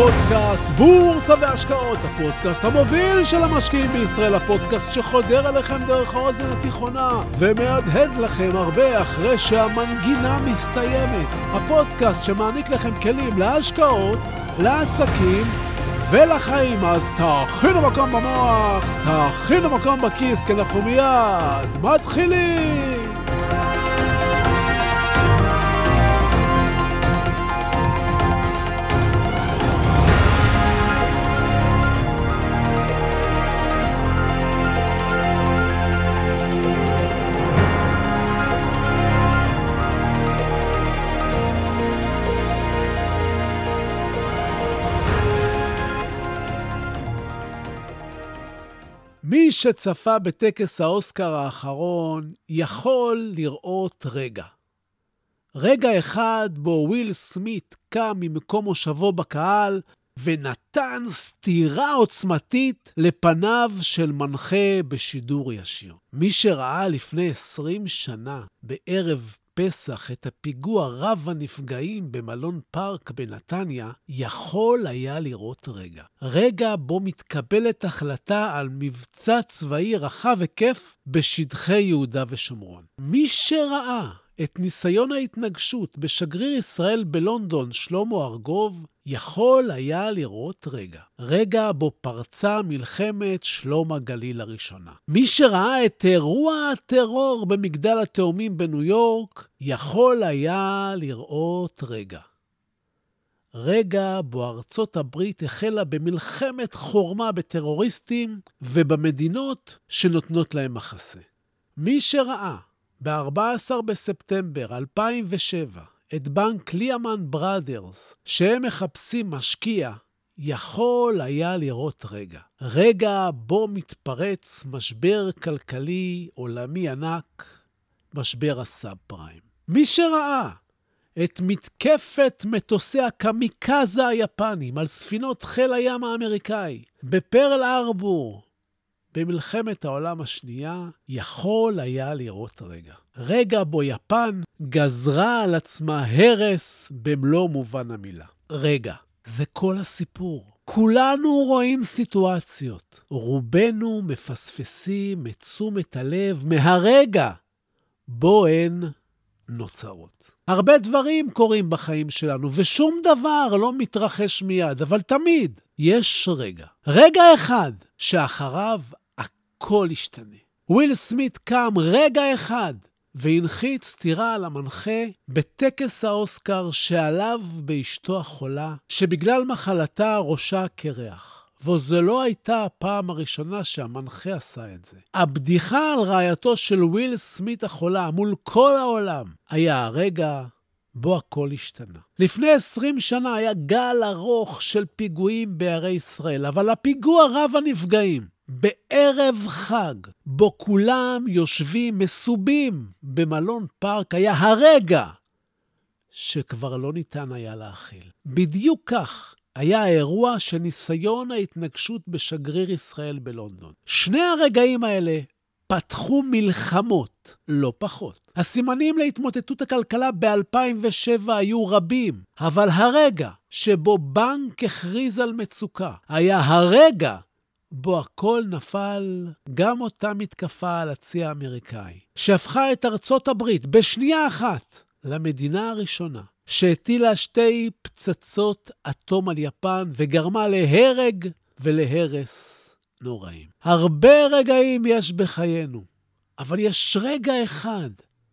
פודקאסט בורסה והשקעות, הפודקאסט המוביל של המשקיעים בישראל, הפודקאסט שחודר אליכם דרך האוזן התיכונה ומהדהד לכם הרבה אחרי שהמנגינה מסתיימת. הפודקאסט שמעניק לכם כלים להשקעות, לעסקים ולחיים. אז תאכינו מקום במוח, תאכינו מקום בכיס, כי אנחנו מיד מתחילים! מי שצפה בטקס האוסקר האחרון יכול לראות רגע. רגע אחד בו וויל סמית קם ממקום מושבו בקהל ונתן סטירה עוצמתית לפניו של מנחה בשידור ישיר. מי שראה לפני 20 שנה, בערב פסח את הפיגוע רב הנפגעים במלון פארק בנתניה, יכול היה לראות רגע. רגע בו מתקבלת החלטה על מבצע צבאי רחב היקף בשטחי יהודה ושומרון. מי שראה את ניסיון ההתנגשות בשגריר ישראל בלונדון, שלמה ארגוב, יכול היה לראות רגע. רגע בו פרצה מלחמת שלום הגליל הראשונה. מי שראה את אירוע הטרור במגדל התאומים בניו יורק, יכול היה לראות רגע. רגע בו ארצות הברית החלה במלחמת חורמה בטרוריסטים ובמדינות שנותנות להם מחסה. מי שראה ב-14 בספטמבר 2007 את בנק ליאמן בראדרס, שהם מחפשים משקיע, יכול היה לראות רגע. רגע בו מתפרץ משבר כלכלי עולמי ענק, משבר הסאב פריים. מי שראה את מתקפת מטוסי הקמיקזה היפנים על ספינות חיל הים האמריקאי בפרל ארבור במלחמת העולם השנייה יכול היה לראות רגע. רגע בו יפן גזרה על עצמה הרס במלוא מובן המילה. רגע, זה כל הסיפור. כולנו רואים סיטואציות. רובנו מפספסים את תשומת הלב מהרגע בו הן נוצרות. הרבה דברים קורים בחיים שלנו, ושום דבר לא מתרחש מיד, אבל תמיד יש רגע. רגע אחד שאחריו הכל ישתנה. וויל סמית קם רגע אחד והנחית סטירה על המנחה בטקס האוסקר שעלב באשתו החולה, שבגלל מחלתה ראשה קרח. וזו לא הייתה הפעם הראשונה שהמנחה עשה את זה. הבדיחה על רעייתו של וויל סמית החולה מול כל העולם היה הרגע בו הכל השתנה. לפני 20 שנה היה גל ארוך של פיגועים בערי ישראל, אבל הפיגוע רב הנפגעים בערב חג, בו כולם יושבים מסובים במלון פארק, היה הרגע שכבר לא ניתן היה להכיל. בדיוק כך היה האירוע של ניסיון ההתנגשות בשגריר ישראל בלונדון. שני הרגעים האלה פתחו מלחמות, לא פחות. הסימנים להתמוטטות הכלכלה ב-2007 היו רבים, אבל הרגע שבו בנק הכריז על מצוקה היה הרגע בו הכל נפל, גם אותה מתקפה על הצי האמריקאי, שהפכה את ארצות הברית בשנייה אחת למדינה הראשונה, שהטילה שתי פצצות אטום על יפן וגרמה להרג ולהרס נוראים. הרבה רגעים יש בחיינו, אבל יש רגע אחד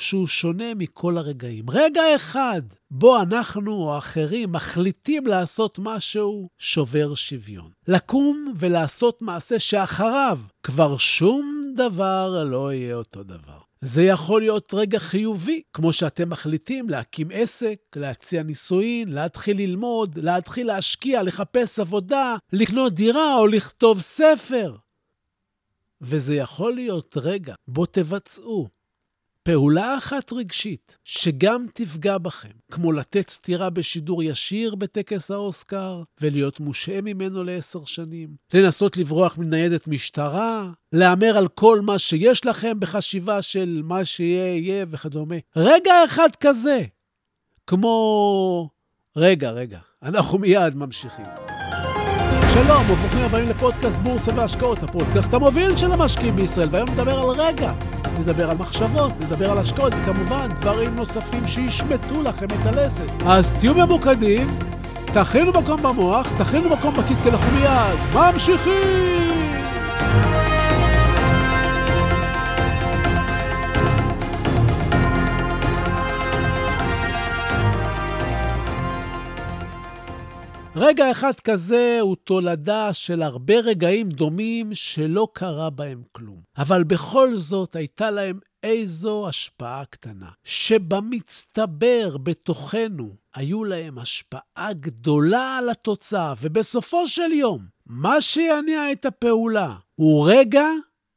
שהוא שונה מכל הרגעים. רגע אחד בו אנחנו או אחרים מחליטים לעשות משהו שובר שוויון. לקום ולעשות מעשה שאחריו כבר שום דבר לא יהיה אותו דבר. זה יכול להיות רגע חיובי, כמו שאתם מחליטים להקים עסק, להציע נישואין, להתחיל ללמוד, להתחיל להשקיע, לחפש עבודה, לקנות דירה או לכתוב ספר. וזה יכול להיות רגע בו תבצעו פעולה אחת רגשית שגם תפגע בכם, כמו לתת סטירה בשידור ישיר בטקס האוסקר ולהיות מושעה ממנו לעשר שנים, לנסות לברוח מניידת משטרה, להמר על כל מה שיש לכם בחשיבה של מה שיהיה יהיה וכדומה. רגע אחד כזה, כמו רגע, רגע, אנחנו מיד ממשיכים. שלום וברוכים הבאים לפודקאסט בורסה והשקעות, הפודקאסט המוביל של המשקיעים בישראל, והיום נדבר על רגע, נדבר על מחשבות, נדבר על השקעות, וכמובן דברים נוספים שישמטו לכם את הלסת. אז תהיו ממוקדים, תכינו מקום במוח, תכינו מקום בכיס, כי אנחנו מיד ממשיכים! רגע אחד כזה הוא תולדה של הרבה רגעים דומים שלא קרה בהם כלום. אבל בכל זאת הייתה להם איזו השפעה קטנה, שבמצטבר בתוכנו היו להם השפעה גדולה על התוצאה, ובסופו של יום, מה שיניע את הפעולה הוא רגע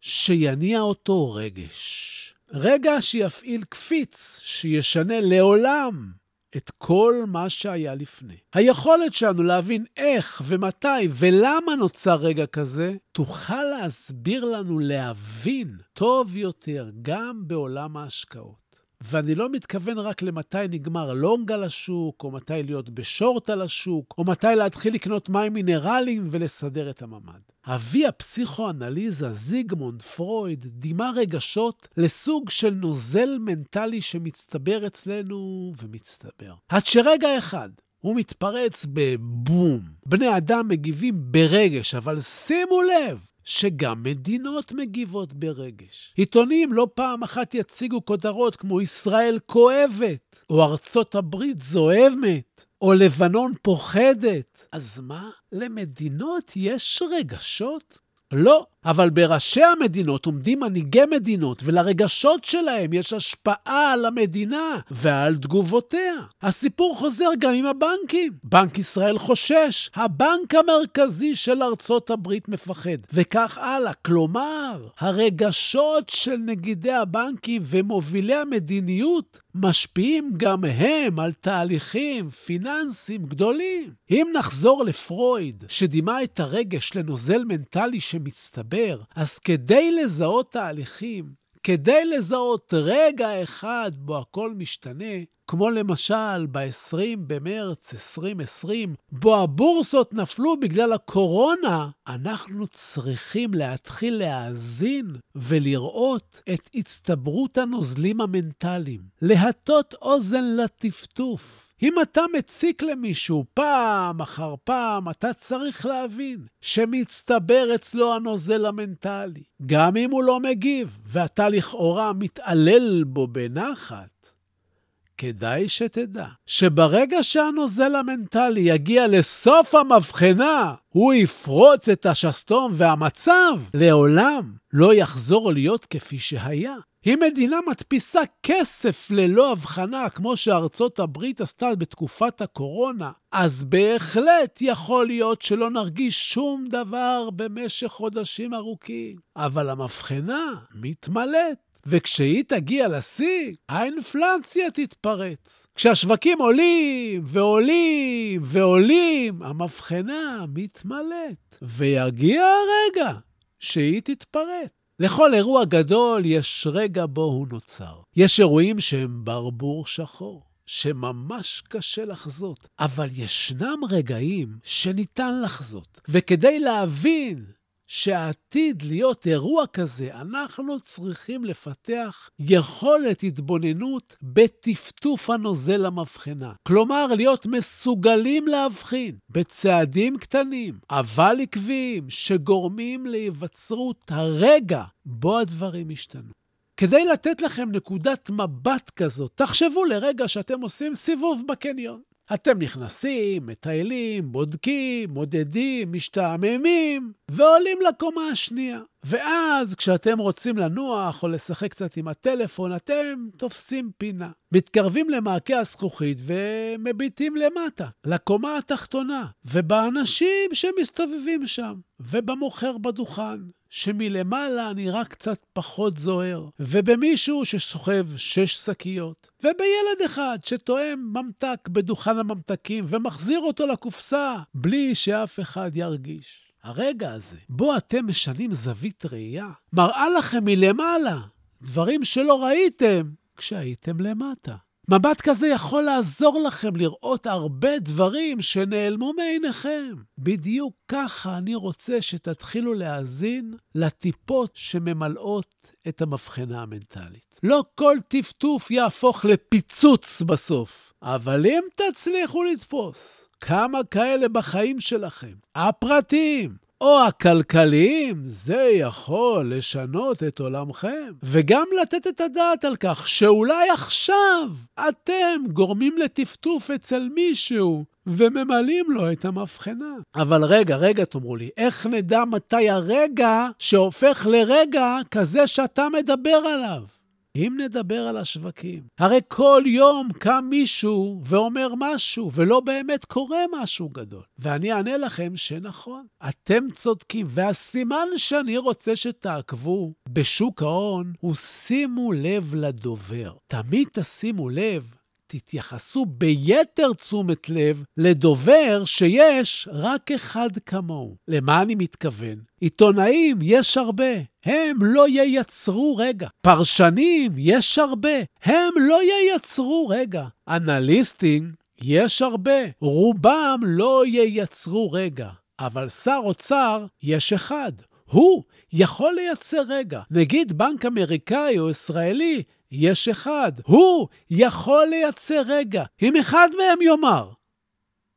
שיניע אותו רגש. רגע שיפעיל קפיץ, שישנה לעולם את כל מה שהיה לפני. היכולת שלנו להבין איך ומתי ולמה נוצר רגע כזה, תוכל להסביר לנו להבין טוב יותר גם בעולם ההשקעות. ואני לא מתכוון רק למתי נגמר לונג על השוק, או מתי להיות בשורט על השוק, או מתי להתחיל לקנות מים מינרליים ולסדר את הממ"ד. אבי הפסיכואנליזה, זיגמונד פרויד, דימה רגשות לסוג של נוזל מנטלי שמצטבר אצלנו ומצטבר. עד שרגע אחד הוא מתפרץ בבום. בני אדם מגיבים ברגש, אבל שימו לב, שגם מדינות מגיבות ברגש. עיתונים לא פעם אחת יציגו כותרות כמו ישראל כואבת, או ארצות הברית זוהמת, או לבנון פוחדת. אז מה, למדינות יש רגשות? לא, אבל בראשי המדינות עומדים מנהיגי מדינות, ולרגשות שלהם יש השפעה על המדינה ועל תגובותיה. הסיפור חוזר גם עם הבנקים. בנק ישראל חושש, הבנק המרכזי של ארצות הברית מפחד, וכך הלאה. כלומר, הרגשות של נגידי הבנקים ומובילי המדיניות משפיעים גם הם על תהליכים פיננסיים גדולים. אם נחזור לפרויד, שדימה את הרגש לנוזל מנטלי שמצטבר, אז כדי לזהות תהליכים, כדי לזהות רגע אחד בו הכל משתנה, כמו למשל ב-20 במרץ 2020, בו הבורסות נפלו בגלל הקורונה, אנחנו צריכים להתחיל להאזין ולראות את הצטברות הנוזלים המנטליים, להטות אוזן לטפטוף. אם אתה מציק למישהו פעם אחר פעם, אתה צריך להבין שמצטבר אצלו הנוזל המנטלי. גם אם הוא לא מגיב, ואתה לכאורה מתעלל בו בנחת, כדאי שתדע שברגע שהנוזל המנטלי יגיע לסוף המבחנה, הוא יפרוץ את השסתום והמצב לעולם לא יחזור להיות כפי שהיה. אם מדינה מדפיסה כסף ללא הבחנה, כמו שארצות הברית עשתה בתקופת הקורונה, אז בהחלט יכול להיות שלא נרגיש שום דבר במשך חודשים ארוכים. אבל המבחנה מתמלאת. וכשהיא תגיע לשיא, האינפלציה תתפרץ. כשהשווקים עולים ועולים ועולים, המבחנה מתמלאת. ויגיע הרגע שהיא תתפרץ. לכל אירוע גדול יש רגע בו הוא נוצר. יש אירועים שהם ברבור שחור. שממש קשה לחזות, אבל ישנם רגעים שניתן לחזות. וכדי להבין שעתיד להיות אירוע כזה, אנחנו צריכים לפתח יכולת התבוננות בטפטוף הנוזל המבחנה. כלומר, להיות מסוגלים להבחין בצעדים קטנים, אבל עקביים, שגורמים להיווצרות הרגע בו הדברים השתנו. כדי לתת לכם נקודת מבט כזאת, תחשבו לרגע שאתם עושים סיבוב בקניון. אתם נכנסים, מטיילים, בודקים, מודדים, משתעממים, ועולים לקומה השנייה. ואז כשאתם רוצים לנוח או לשחק קצת עם הטלפון, אתם תופסים פינה. מתקרבים למעקה הזכוכית ומביטים למטה, לקומה התחתונה, ובאנשים שמסתובבים שם, ובמוכר בדוכן, שמלמעלה נראה קצת פחות זוהר, ובמישהו שסוחב שש שקיות, ובילד אחד שטועם ממתק בדוכן הממתקים ומחזיר אותו לקופסה בלי שאף אחד ירגיש. הרגע הזה, בו אתם משנים זווית ראייה, מראה לכם מלמעלה דברים שלא ראיתם כשהייתם למטה. מבט כזה יכול לעזור לכם לראות הרבה דברים שנעלמו מעיניכם. בדיוק ככה אני רוצה שתתחילו להאזין לטיפות שממלאות את המבחנה המנטלית. לא כל טפטוף יהפוך לפיצוץ בסוף, אבל אם תצליחו לתפוס כמה כאלה בחיים שלכם, הפרטיים, או הכלכליים, זה יכול לשנות את עולמכם. וגם לתת את הדעת על כך שאולי עכשיו אתם גורמים לטפטוף אצל מישהו וממלאים לו את המבחנה. אבל רגע, רגע, תאמרו לי, איך נדע מתי הרגע שהופך לרגע כזה שאתה מדבר עליו? אם נדבר על השווקים, הרי כל יום קם מישהו ואומר משהו, ולא באמת קורה משהו גדול. ואני אענה לכם שנכון, אתם צודקים, והסימן שאני רוצה שתעקבו בשוק ההון הוא שימו לב לדובר. תמיד תשימו לב תתייחסו ביתר תשומת לב לדובר שיש רק אחד כמוהו. למה אני מתכוון? עיתונאים יש הרבה, הם לא ייצרו רגע. פרשנים יש הרבה, הם לא ייצרו רגע. אנליסטים יש הרבה, רובם לא ייצרו רגע. אבל שר אוצר יש אחד. הוא יכול לייצר רגע. נגיד בנק אמריקאי או ישראלי יש אחד. הוא יכול לייצר רגע. אם אחד מהם יאמר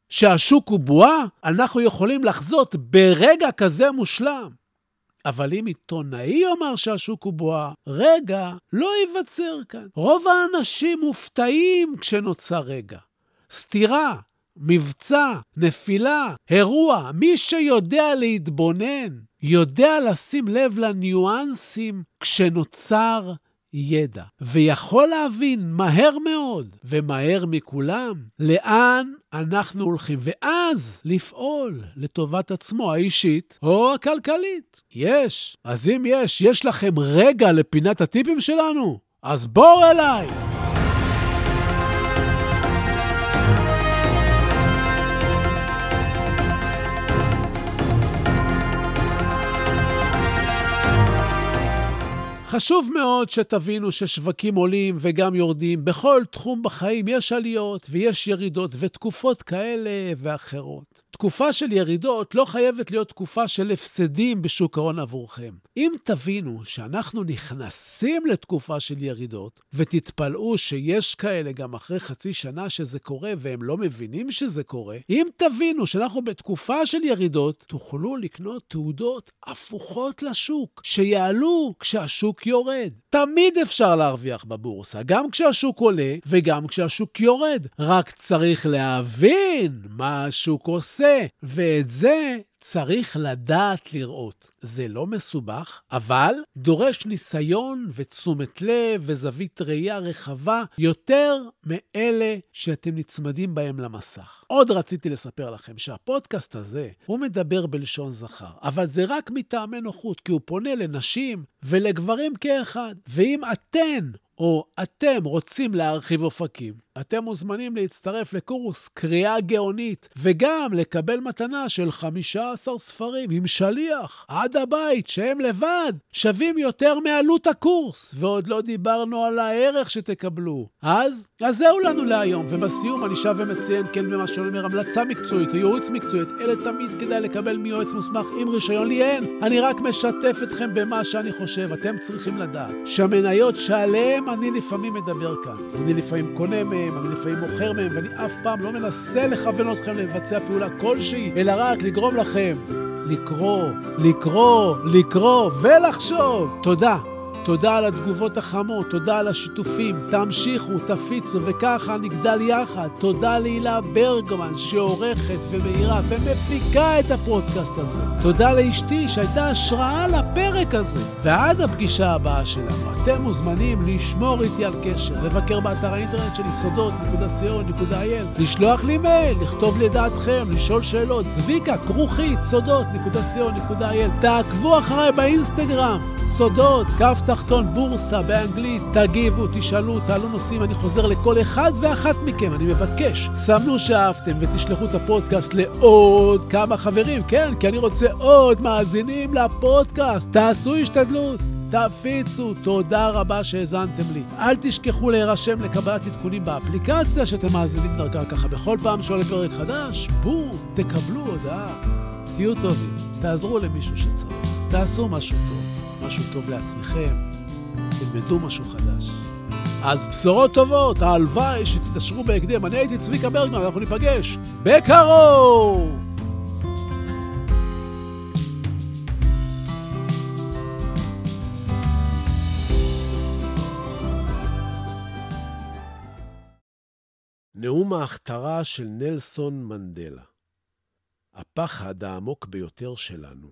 שהשוק הוא בועה, אנחנו יכולים לחזות ברגע כזה מושלם. אבל אם עיתונאי יאמר שהשוק הוא בועה, רגע לא ייווצר כאן. רוב האנשים מופתעים כשנוצר רגע. סתירה, מבצע, נפילה, אירוע, מי שיודע להתבונן, יודע לשים לב לניואנסים כשנוצר ידע, ויכול להבין מהר מאוד, ומהר מכולם, לאן אנחנו הולכים, ואז לפעול לטובת עצמו האישית או הכלכלית. יש. אז אם יש, יש לכם רגע לפינת הטיפים שלנו? אז בואו אליי! חשוב מאוד שתבינו ששווקים עולים וגם יורדים. בכל תחום בחיים יש עליות ויש ירידות ותקופות כאלה ואחרות. תקופה של ירידות לא חייבת להיות תקופה של הפסדים בשוק ההון עבורכם. אם תבינו שאנחנו נכנסים לתקופה של ירידות, ותתפלאו שיש כאלה גם אחרי חצי שנה שזה קורה והם לא מבינים שזה קורה, אם תבינו שאנחנו בתקופה של ירידות, תוכלו לקנות תעודות הפוכות לשוק, שיעלו כשהשוק יורד. תמיד אפשר להרוויח בבורסה, גם כשהשוק עולה וגם כשהשוק יורד. רק צריך להבין מה השוק עושה. עושה, ואת זה צריך לדעת לראות. זה לא מסובך, אבל דורש ניסיון ותשומת לב וזווית ראייה רחבה יותר מאלה שאתם נצמדים בהם למסך. עוד רציתי לספר לכם שהפודקאסט הזה, הוא מדבר בלשון זכר, אבל זה רק מטעמי נוחות, כי הוא פונה לנשים ולגברים כאחד. ואם אתן או אתם רוצים להרחיב אופקים, אתם מוזמנים להצטרף לקורס קריאה גאונית, וגם לקבל מתנה של 15 ספרים עם שליח עד הבית, שהם לבד שווים יותר מעלות הקורס, ועוד לא דיברנו על הערך שתקבלו. אז, אז זהו לנו להיום, ובסיום אני שב ומציין, כן במה שאני אומר, המלצה מקצועית או ייעוץ מקצועית, אלה תמיד כדאי לקבל מיועץ מוסמך עם רישיון, לי אין. אני רק משתף אתכם במה שאני חושב, אתם צריכים לדעת שהמניות שעליהן אני לפעמים מדבר כאן, אני לפעמים קונה מהם, מהם, אני לפעמים מוכר מהם, ואני אף פעם לא מנסה לכוון אתכם לבצע פעולה כלשהי, אלא רק לגרום לכם לקרוא, לקרוא, לקרוא ולחשוב. תודה. תודה על התגובות החמות, תודה על השיתופים. תמשיכו, תפיצו, וככה נגדל יחד. תודה להילה ברגמן, שעורכת ומאירה ומפיקה את הפודקאסט הזה. תודה לאשתי שהייתה השראה לפרק הזה. ועד הפגישה הבאה שלנו, אתם מוזמנים לשמור איתי על קשר, לבקר באתר האינטרנט שלי סודות.co.il, לשלוח לי מייל, לכתוב לי דעתכם, לשאול שאלות, צביקה, כרוכית, סודות.co.il. תעקבו אחריי באינסטגרם. סודות, כף תחתון בורסה באנגלית, תגיבו, תשאלו, תעלו נושאים, אני חוזר לכל אחד ואחת מכם, אני מבקש, סמנו שאהבתם ותשלחו את הפודקאסט לעוד כמה חברים, כן, כי אני רוצה עוד מאזינים לפודקאסט, תעשו השתדלות. תפיצו, תודה רבה שהאזנתם לי. אל תשכחו להירשם לקבלת עדכונים באפליקציה שאתם מאזינים דרכה ככה בכל פעם שעולה פרק חדש, בום, תקבלו הודעה. תהיו טובים, תעזרו למישהו שצריך, תעשו משהו טוב, משהו טוב לעצמכם, תלמדו משהו חדש. אז בשורות טובות, הלוואי שתתעשרו בהקדם. אני הייתי צביקה ברגמן, אנחנו ניפגש בקרוב! נאום ההכתרה של נלסון מנדלה. הפחד העמוק ביותר שלנו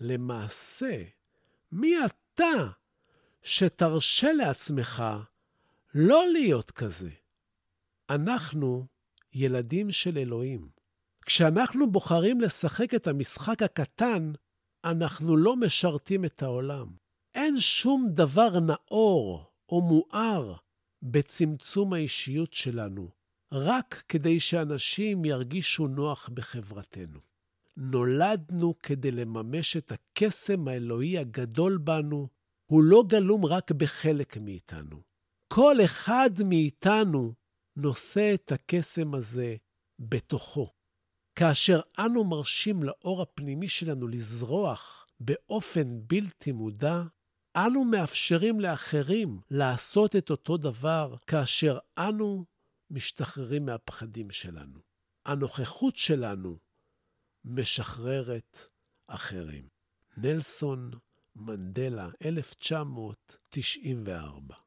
למעשה, מי אתה שתרשה לעצמך לא להיות כזה? אנחנו ילדים של אלוהים. כשאנחנו בוחרים לשחק את המשחק הקטן, אנחנו לא משרתים את העולם. אין שום דבר נאור או מואר בצמצום האישיות שלנו, רק כדי שאנשים ירגישו נוח בחברתנו. נולדנו כדי לממש את הקסם האלוהי הגדול בנו, הוא לא גלום רק בחלק מאיתנו. כל אחד מאיתנו נושא את הקסם הזה בתוכו. כאשר אנו מרשים לאור הפנימי שלנו לזרוח באופן בלתי מודע, אנו מאפשרים לאחרים לעשות את אותו דבר כאשר אנו משתחררים מהפחדים שלנו. הנוכחות שלנו משחררת אחרים. נלסון מנדלה, 1994